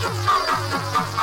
なるほど。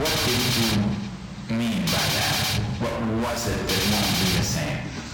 What did you mean by that? What was it that won't be the same?